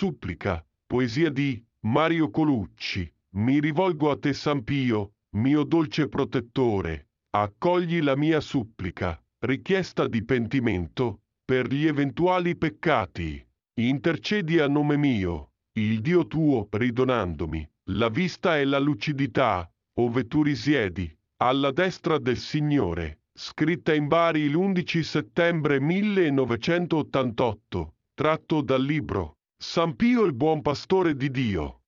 supplica, poesia di Mario Colucci. Mi rivolgo a te San Pio, mio dolce protettore, accogli la mia supplica, richiesta di pentimento, per gli eventuali peccati. Intercedi a nome mio, il Dio tuo, ridonandomi, la vista e la lucidità, ove tu risiedi, alla destra del Signore, scritta in Bari l'11 settembre 1988, tratto dal libro San Pio il buon pastore di Dio.